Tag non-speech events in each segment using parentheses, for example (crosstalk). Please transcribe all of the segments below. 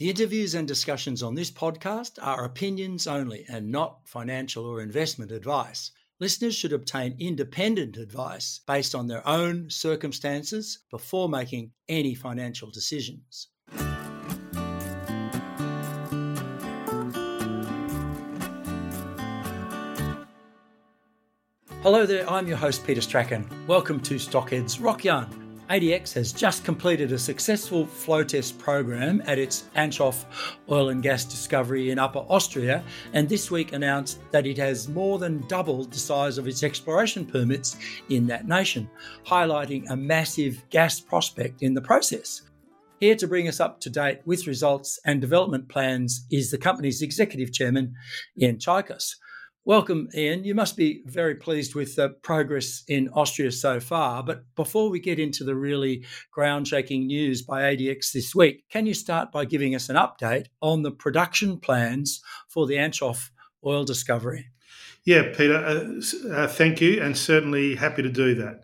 The interviews and discussions on this podcast are opinions only and not financial or investment advice. Listeners should obtain independent advice based on their own circumstances before making any financial decisions. Hello there, I'm your host Peter Strachan. Welcome to Stockhead's Rock Yarn. ADX has just completed a successful flow test program at its Anshof oil and gas discovery in Upper Austria, and this week announced that it has more than doubled the size of its exploration permits in that nation, highlighting a massive gas prospect in the process. Here to bring us up to date with results and development plans is the company's executive chairman, Ian Tchacos. Welcome, Ian. You must be very pleased with the progress in Austria so far. But before we get into the really ground shaking news by ADX this week, can you start by giving us an update on the production plans for the Anshof oil discovery? Yeah, Peter, uh, uh, thank you, and certainly happy to do that.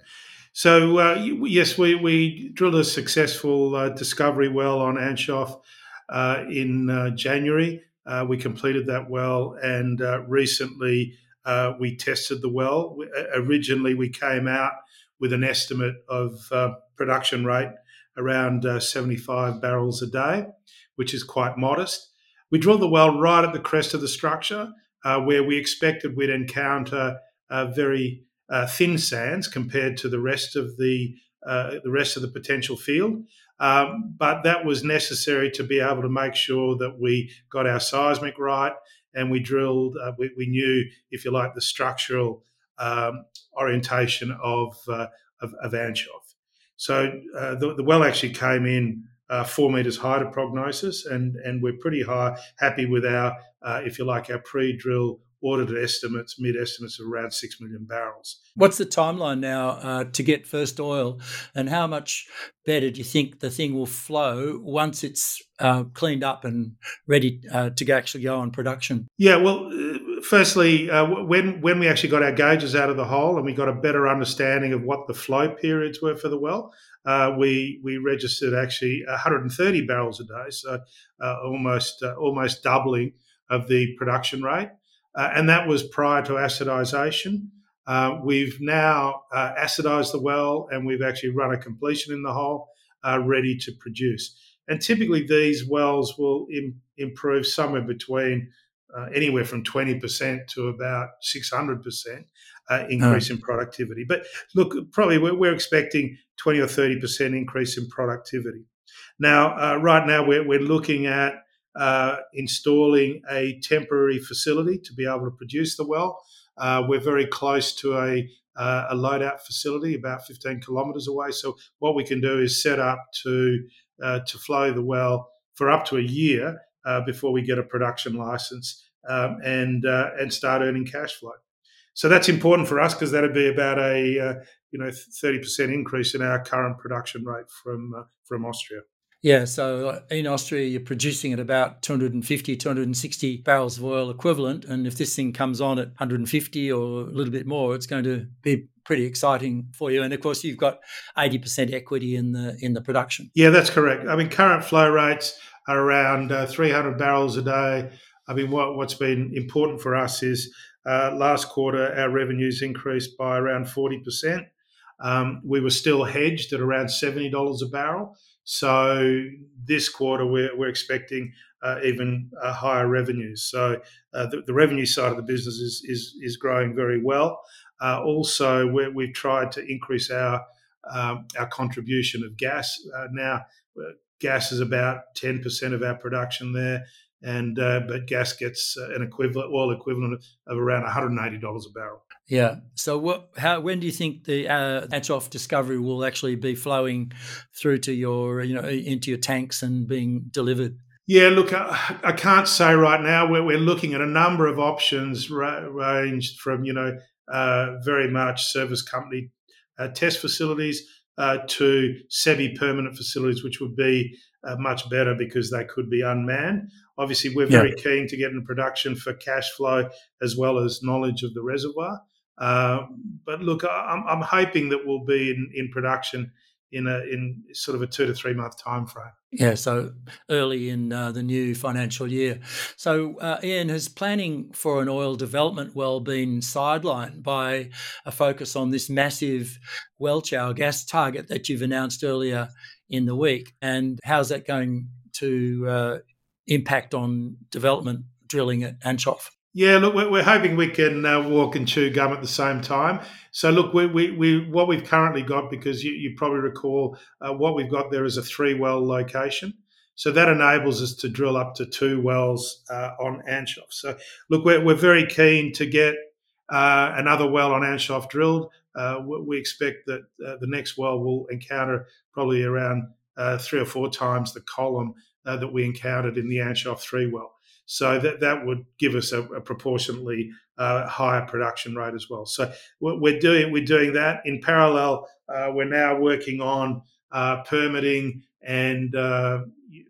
So, uh, yes, we, we drilled a successful uh, discovery well on Anshof uh, in uh, January. Uh, we completed that well, and uh, recently uh, we tested the well. We, originally, we came out with an estimate of uh, production rate around uh, 75 barrels a day, which is quite modest. We drilled the well right at the crest of the structure, uh, where we expected we'd encounter very thin sands compared to the rest of the the rest of the potential field. Um, but that was necessary to be able to make sure that we got our seismic right and we drilled, uh, we, we, knew, if you like, the structural um, orientation of, uh, of, of. So uh, the, the, well actually came in uh, four metres higher to prognosis, and, and we're pretty high, happy with our, uh, if you like, our pre drill audited estimates, mid estimates of around 6 million barrels. What's the timeline now uh, to get first oil, and how much better do you think the thing will flow once it's uh, cleaned up and ready uh, to actually go on production? Yeah, well, uh, firstly, uh, when, when we actually got our gauges out of the hole and we got a better understanding of what the flow periods were for the well, uh, we we registered actually 130 barrels a day, so almost almost doubling of the production rate uh, and that was prior to acidization. Uh, we've now uh, acidized the well and we've actually run a completion in the hole uh, ready to produce. And typically, these wells will Im- improve somewhere between uh, anywhere from 20% to about 600% uh, increase oh. in productivity. But look, probably we're, we're, expecting 20 or 30% increase in productivity. Now, right now, we're, we're looking at uh, installing a temporary facility to be able to produce the well. Uh, we're very close to a, uh, a loadout facility about 15 kilometres away. So what we can do is set up to uh, to flow the well for up to a year uh, before we get a production license um, and uh, and start earning cash flow. So that's important for us because that'd be about a you know 30% increase in our current production rate from from Austria. Yeah, so in Austria, you're producing at about 250, 260 barrels of oil equivalent. And if this thing comes on at 150 or a little bit more, it's going to be pretty exciting for you. And of course, you've got 80% equity in the in the production. Yeah, that's correct. I mean, current flow rates are around uh, 300 barrels a day. I mean, what, what's been important for us is uh, last quarter, our revenues increased by around 40%. Um, we were still hedged at around $70 a barrel. So this quarter, we're, we're expecting uh, even uh, higher revenues. So uh, the, the, revenue side of the business is is, is growing very well. Uh, also, we have tried to increase our um, our contribution of gas. Uh, now, uh, gas is about ten percent of our production there, and but gas gets an equivalent oil equivalent of, of around one hundred and eighty dollars a barrel. Yeah. So, what? How? When do you think the uh, Anshof discovery will actually be flowing through to your, you know, into your tanks and being delivered? Yeah. Look, I, I can't say right now. We're, we're looking at a number of options, ra- ranged from you know uh, very much service company uh, test facilities uh, to semi-permanent facilities, which would be uh, much better because they could be unmanned. Obviously, we're very yeah. keen to get into production for cash flow as well as knowledge of the reservoir. Uh, but look, I'm, I'm, hoping that we'll be in, in production in a in sort of a two to three month time frame. Yeah, so early in uh, the new financial year. So, uh, Ian, has planning for an oil development well been sidelined by a focus on this massive Welchau gas target that you've announced earlier in the week? And how's that going to uh, impact on development drilling at Anshof? Yeah, look, we're, hoping we can uh, walk and chew gum at the same time. So, look, we, we, we what we've currently got, because you, you probably recall, uh, what we've got there is a three well location. So that enables us to drill up to two wells uh, on Anshof. So, look, we're, we're very keen to get uh, another well on Anshof drilled. Uh, we expect that uh, the next well will encounter probably around three or four times the column that we encountered in the Anshof 3 well. So that that would give us a, a proportionately uh, higher production rate as well. So we're doing we're doing that in parallel. Uh, we're now working on uh, permitting and uh,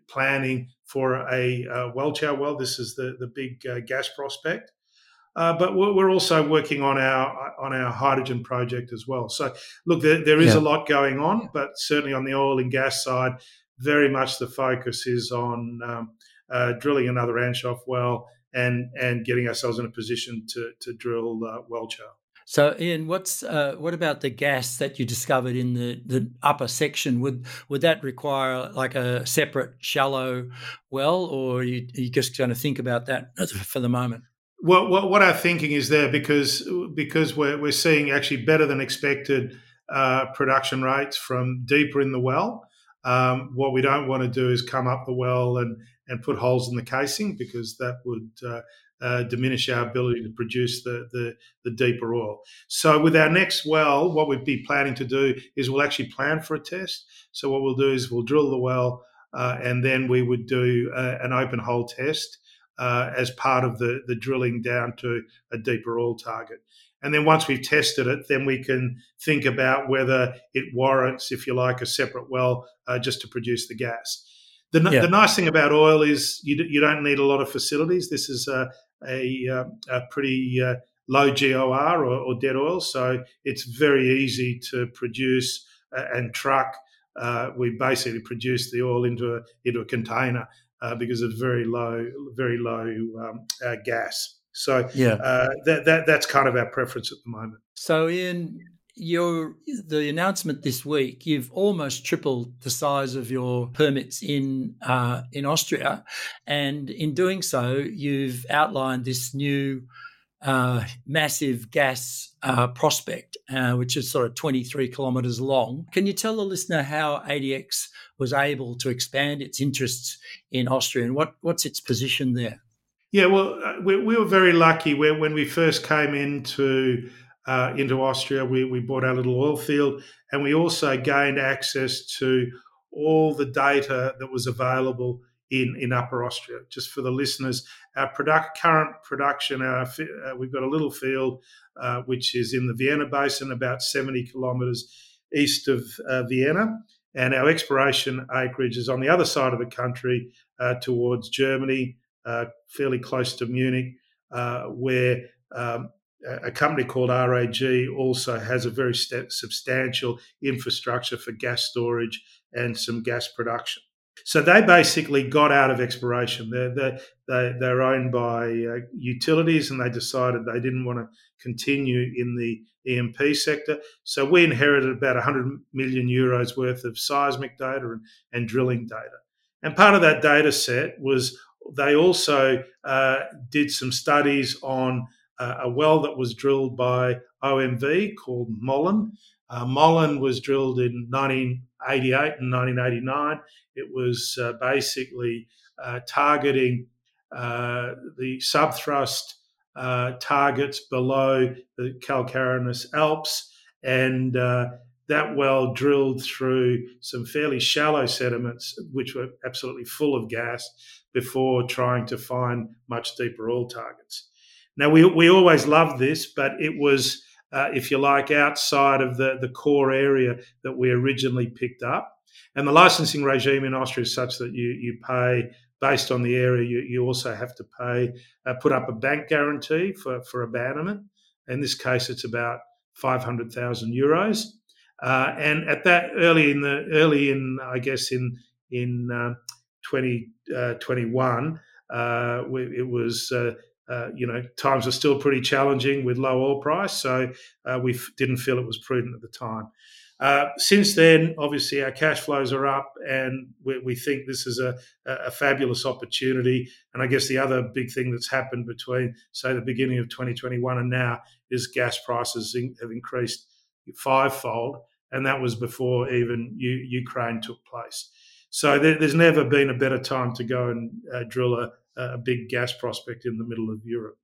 planning for a uh, Welchau well. This is the the big uh, gas prospect. Uh, but we're also working on our on our hydrogen project as well. So, look, there, there is yeah. a lot going on, but certainly on the oil and gas side, very much the focus is on um, uh, drilling another Anshof well, and and getting ourselves in a position to to drill uh, Welchau. So, Ian, what's uh, what about the gas that you discovered in the, the upper section? Would would that require like a separate shallow well, or are you, are you just going to think about that (laughs) for the moment? Well, what, what our thinking is there because because we're we're seeing actually better than expected uh, production rates from deeper in the well. Um, what we don't want to do is come up the well and and put holes in the casing because that would uh, uh, diminish our ability to produce the, the, the deeper oil. So with our next well, what we'd be planning to do is we'll actually plan for a test. So what we'll do is we'll drill the well uh, and then we would do uh, an open hole test uh, as part of the, the drilling down to a deeper oil target. And then once we've tested it, then we can think about whether it warrants, if you like, a separate well uh, just to produce the gas. The, yeah. the nice thing about oil is you, you don't need a lot of facilities. This is a, a, um, a pretty uh, low GOR or, or, dead oil, so it's very easy to produce uh, and truck. Uh, we basically produce the oil into a into a container uh, because of very low very low um, uh, gas. So yeah, uh, that, that that's kind of our preference at the moment. So Ian, your the announcement this week, you've almost tripled the size of your permits in uh, in Austria, and in doing so, you've outlined this new uh, massive gas uh, prospect, uh, which is sort of 23 kilometres long. Can you tell the listener how ADX was able to expand its interests in Austria and what, what's its position there? Yeah, well, uh, we, we were very lucky when, when we first came into uh, into Austria. We, we bought our little oil field and we also gained access to all the data that was available in, in Upper Austria. Just for the listeners, our product, current production, our, uh, we've got a little field uh, which is in the Vienna Basin, about 70 kilometres east of uh, Vienna. And our exploration acreage is on the other side of the country uh, towards Germany, uh, fairly close to Munich, where um, a company called RAG also has a very st- substantial infrastructure for gas storage and some gas production. So they basically got out of exploration. They're, they're, they're owned by uh, utilities and they decided they didn't want to continue in the E&P sector. So we inherited about 100 million euros worth of seismic data and, and drilling data. And part of that data set was they also uh, did some studies on a well that was drilled by OMV called Molln. Uh, was drilled in 1988 and 1989. It was uh, basically uh, targeting uh, the subthrust uh, targets below the Calcareous Alps, and that well drilled through some fairly shallow sediments, which were absolutely full of gas, before trying to find much deeper oil targets. Now, we, we always loved this, but it was, uh, if you like, outside of the, the core area that we originally picked up. And the licensing regime in Austria is such that you, you pay based on the area, you, you also have to pay, uh, put up a bank guarantee for, for abandonment. In this case, it's about 500,000 euros. Uh, and at that early in the early in I guess in in uh, 2021, uh, uh it was uh, uh, you know times are still pretty challenging with low oil price, so we f- didn't feel it was prudent at the time. Uh, since then, obviously, our cash flows are up, and we, we think this is a, a, fabulous opportunity. And I guess the other big thing that's happened between, say, the beginning of 2021 and now is gas prices in, have increased fivefold, and that was before even U, Ukraine took place. So there, there's never been a better time to go and uh, drill a, a big gas prospect in the middle of Europe.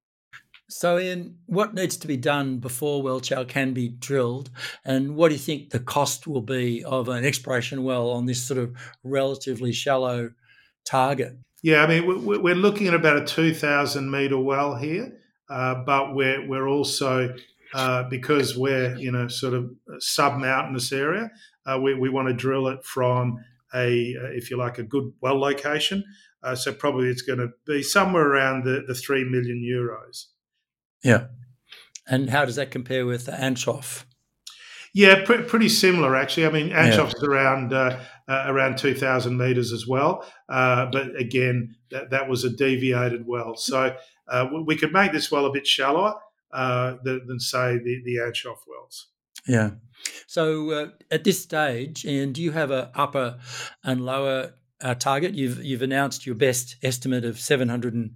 So, Ian, what needs to be done before Welchau can be drilled, and what do you think the cost will be of an exploration well on this sort of relatively shallow target? Yeah, I mean, we're looking at about a 2,000 metre well here, uh, but we're, we're also, uh, because we're, you know, sort of sub mountainous area, uh, we, we want to drill it from a, if you like, a good well location. Uh, so probably it's going to be somewhere around the, the 3 million euros. Yeah. And how does that compare with Anshof? Yeah, pr- pretty similar actually. I mean, Anshof's yeah. around uh, uh, around two thousand meters as well, uh, but again, that, that was a deviated well. So uh, we could make this well a bit shallower uh, than, than, say the the wells. Yeah. So uh, at this stage, and do you have a upper and lower target? You've you've announced your best estimate of seven hundred and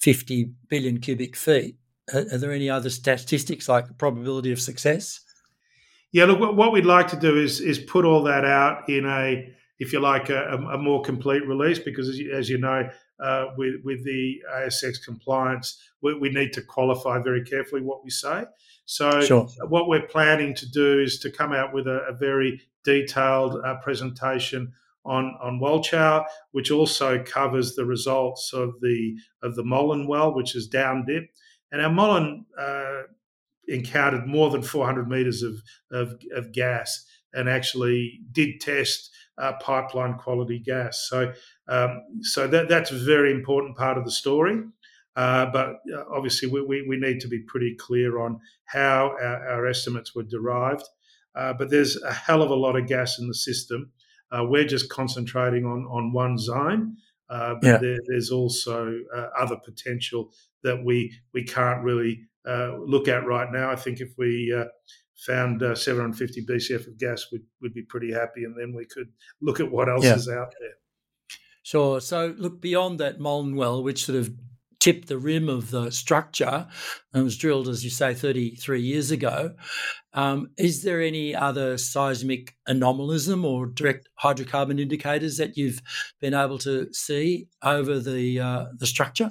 fifty billion cubic feet are there any other statistics like the probability of success? Yeah, look, what we'd like to do is is put all that out in a, if you like, a, a more complete release because, as you, as you know, uh, with with the ASX compliance, we, we, need to qualify very carefully what we say. So, sure. what we're planning to do is to come out with a, a very detailed uh, presentation on on Welchau, which also covers the results of the of the Molln well, which is down dip. And our Molln uh, encountered more than 400 metres of, of, of, gas and actually did test uh, pipeline quality gas. So, um, so that, that's a very important part of the story. Uh, but uh, obviously, we, we, we, need to be pretty clear on how our, our estimates were derived. Uh, but there's a hell of a lot of gas in the system. Uh, we're just concentrating on, on one zone. Uh, but yeah. there, there's also uh, other potential that we we can't really uh, look at right now. I think if we uh, found uh, 750 BCF of gas, we'd, we'd be pretty happy, and then we could look at what else yeah. is out there. Sure. So look beyond that Molln well, which sort of tipped the rim of the structure and was drilled, as you say, 33 years ago. Um, is there any other seismic anomalism or direct hydrocarbon indicators that you've been able to see over the uh, the structure?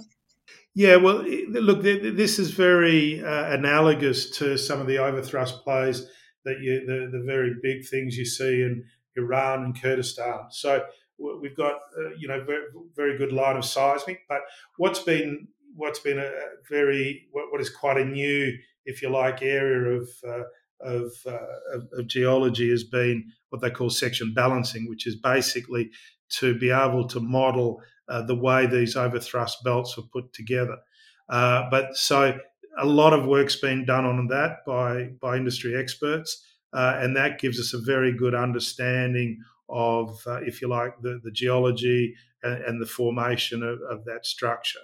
Yeah, well, look, this is very uh, analogous to some of the overthrust plays that you, the, the very big things you see in Iran and Kurdistan. So we've got uh, you know very, very good line of seismic. But what's been what's been a very what, what is quite a new, if you like, area of uh, of, uh, of, of geology has been what they call section balancing, which is basically to be able to model uh, the way these overthrust belts were put together. Uh, but so a lot of work's been done on that by by industry experts, uh, and that gives us a very good understanding of, uh, if you like, the, the geology and, and the formation of, of that structure.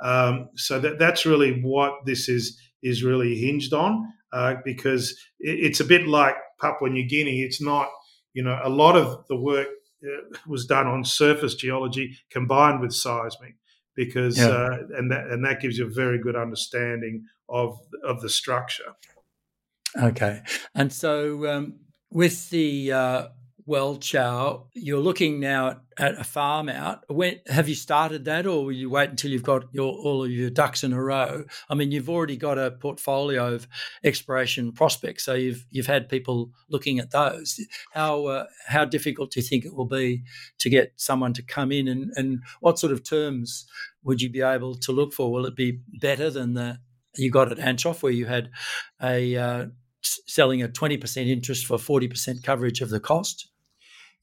Um, so that, that's really what this is is really hinged on, uh, because it, it's a bit like Papua New Guinea. It's not, you know, a lot of the work uh, was done on surface geology combined with seismic, because yeah. uh, and that and that gives you a very good understanding of of the structure. Okay, and so um, with the uh, Welchau, you're looking now at a farm out. When have you started that, or will you wait until you've got your all of your ducks in a row? I mean, you've already got a portfolio of exploration prospects, so you've you've had people looking at those. How uh, how difficult do you think it will be to get someone to come in, and and what sort of terms would you be able to look for? Will it be better than the you got at Anshof, where you had a uh, selling a 20% interest for 40% coverage of the cost?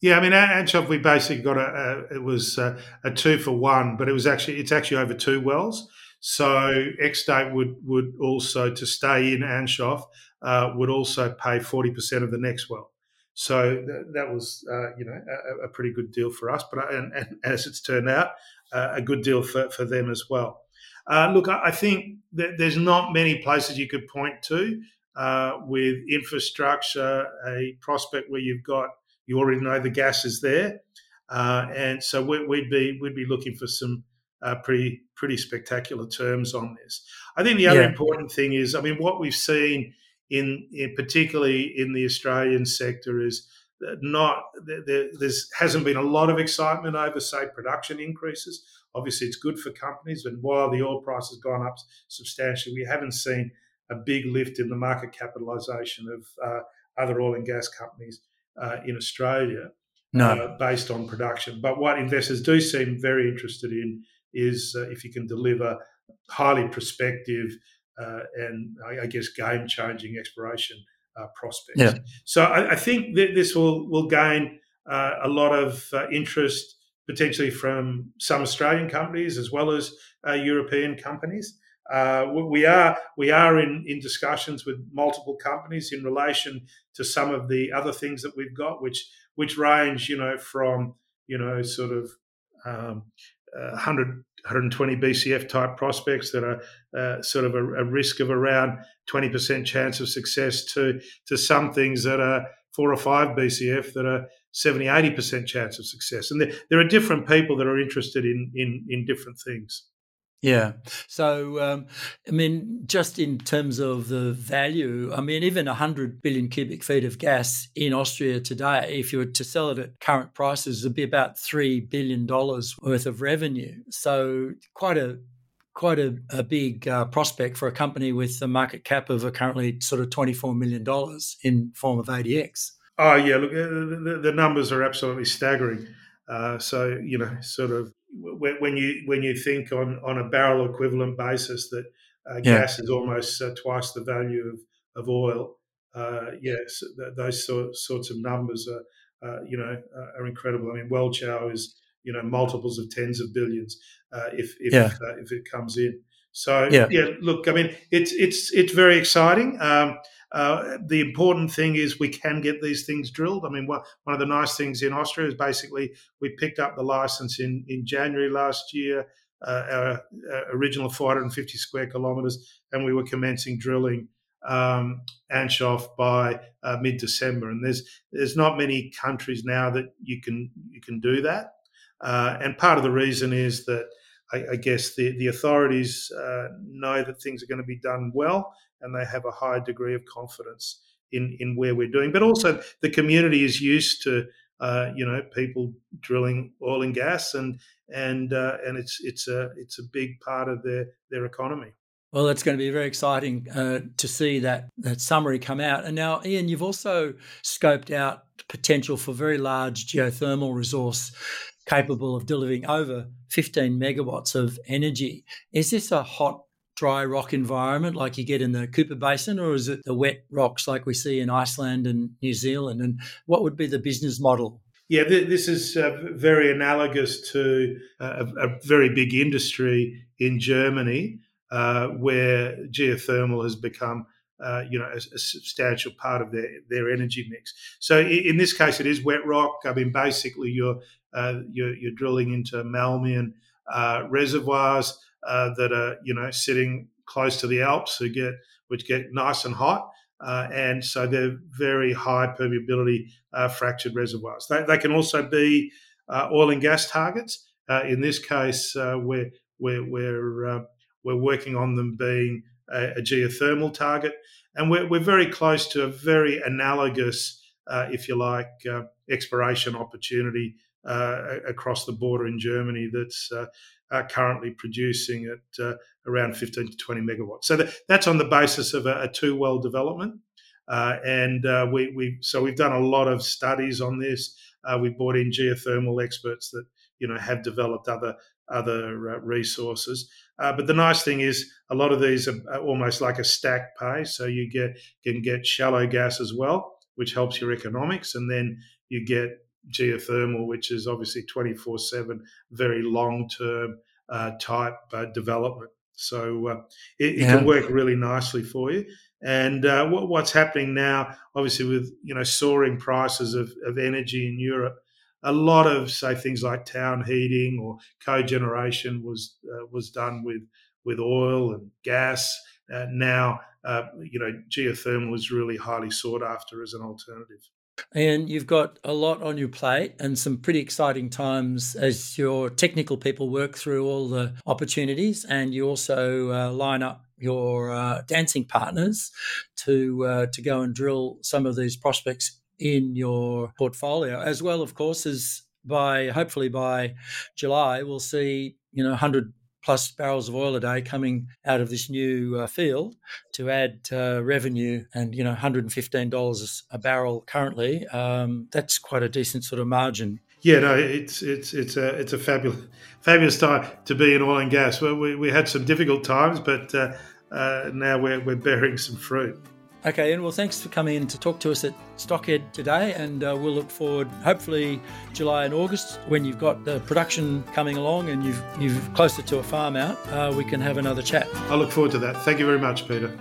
Yeah, I mean, Anshof, we basically got a, a it was a, a, two for one, but it was actually it's actually over two wells. So XState would would also to stay in Anshof uh, would also pay forty percent of the next well. So th- that was, uh, you know, a, a, pretty good deal for us. But and, and (laughs) as it's turned out, uh, a good deal for, for them as well. Uh, look, I, I think there's not many places you could point to uh, with infrastructure, a prospect where you've got you already know the gas is there, uh, and so we, would be we'd be looking for some uh, pretty pretty spectacular terms on this. I think the other yeah. important thing is, I mean, what we've seen in, in particularly in the Australian sector is not there there's hasn't been a lot of excitement over say production increases obviously it's good for companies and while the oil price has gone up substantially we haven't seen a big lift in the market capitalisation of uh, other oil and gas companies uh, in Australia no. uh, based on production. But what investors do seem very interested in is uh, if you can deliver highly prospective uh, and I, I, guess game changing exploration uh, prospects. Yeah. So I, I, think that this will will gain a lot of interest potentially from some Australian companies as well as European companies. Uh, we are we are in, in discussions with multiple companies in relation to some of the other things that we've got, which which range you know from you know sort of um, uh, 100 120 BCF type prospects that are uh, sort of a, a, risk of around 20% chance of success to to some things that are four or five BCF that are 70 80% chance of success. And there, there are different people that are interested in in in different things yeah. So, um, I mean, just in terms of the value, I mean, even 100 billion cubic feet of gas in Austria today, if you were to sell it at current prices, it'd be about $3 billion worth of revenue. So, quite a quite a, a big uh, prospect for a company with a market cap of a currently sort of $24 million in form of ADX. Oh, yeah. Look, the, the numbers are absolutely staggering. Uh, so, you know, sort of when you when you think on on a barrel equivalent basis that uh, yeah. gas is almost uh, twice the value of of oil. Uh, yes, th- those sort, sorts of numbers are uh, you know are incredible. I mean, Welchau is you know multiples of tens of billions uh, if if yeah. Uh, if it comes in. So yeah. yeah. look, I mean, it's it's it's very exciting. Um, uh, the important thing is we can get these things drilled. I mean, one, of the nice things in Austria is basically we picked up the license in, in January last year, uh, our, our, original 450 square kilometres, and we were commencing drilling um, by uh, mid December. And there's there's not many countries now that you can you can do that. Uh, and part of the reason is that I, I guess the, the authorities uh, know that things are going to be done well and they have a high degree of confidence in, in where we're doing. But also, the community is used to uh, you know people drilling oil and gas, and and uh, and it's it's a it's a big part of their their economy. Well, it's going to be very exciting uh, to see that that summary come out. And now, Ian, you've also scoped out potential for very large geothermal resource capable of delivering over 15 megawatts of energy. Is this a hot, dry rock environment like you get in the Cooper Basin, or is it the wet rocks like we see in Iceland and New Zealand? And what would be the business model? Yeah, this is uh, very analogous to a, a, very big industry in Germany uh, where geothermal has become uh, you know, a, a, substantial part of their, their energy mix. So in, this case, it is wet rock. I mean, basically, you're uh, you're, you're, drilling into Malmian uh, reservoirs uh, that are you know sitting close to the Alps, who get which get nice and hot. Uh, and so they're very high permeability fractured reservoirs. They, they, can also be oil and gas targets. in this case, we're, we're, we're, we're working on them being a, a geothermal target. And we're, we're very close to a very analogous, uh, if you like, uh, exploration opportunity uh, across the border in Germany that's uh, currently producing at uh, around 15 to 20 megawatts. So that, that's on the basis of a, a two well development. Uh, and we, we so we've done a lot of studies on this. we brought in geothermal experts that you know have developed other other resources. Uh, but the nice thing is a lot of these are almost like a stack pay, so you get can get shallow gas as well, which helps your economics, and then you get geothermal, which is obviously twenty four seven, very long term uh, type uh, development. So uh, it, it yeah. can work really nicely for you. And uh, what's happening now, obviously, with you know soaring prices of, of energy in Europe, a lot of say things like town heating or cogeneration was uh, was done with with oil and gas. Uh, now, uh, you know, geothermal is really highly sought after as an alternative. And you've got a lot on your plate and some pretty exciting times as your technical people work through all the opportunities, and you also uh, line up your uh, dancing partners to uh, to go and drill some of these prospects in your portfolio, as well, of course, as by hopefully by July we'll see you know 100 plus barrels of oil a day coming out of this new uh, field to add uh, revenue and you know $115 a barrel currently um, that's quite a decent sort of margin. Yeah no it's it's it's a it's a fabulous fabulous time to be in oil and gas. We, we, we had some difficult times but uh, uh now we're, we're bearing some fruit Okay, and well, thanks for coming in to talk to us at Stockhead today, and uh, we'll look forward, hopefully, July and August when you've got the production coming along and you've you've closer to a farm out, uh, we can have another chat. I look forward to that. Thank you very much, Peter.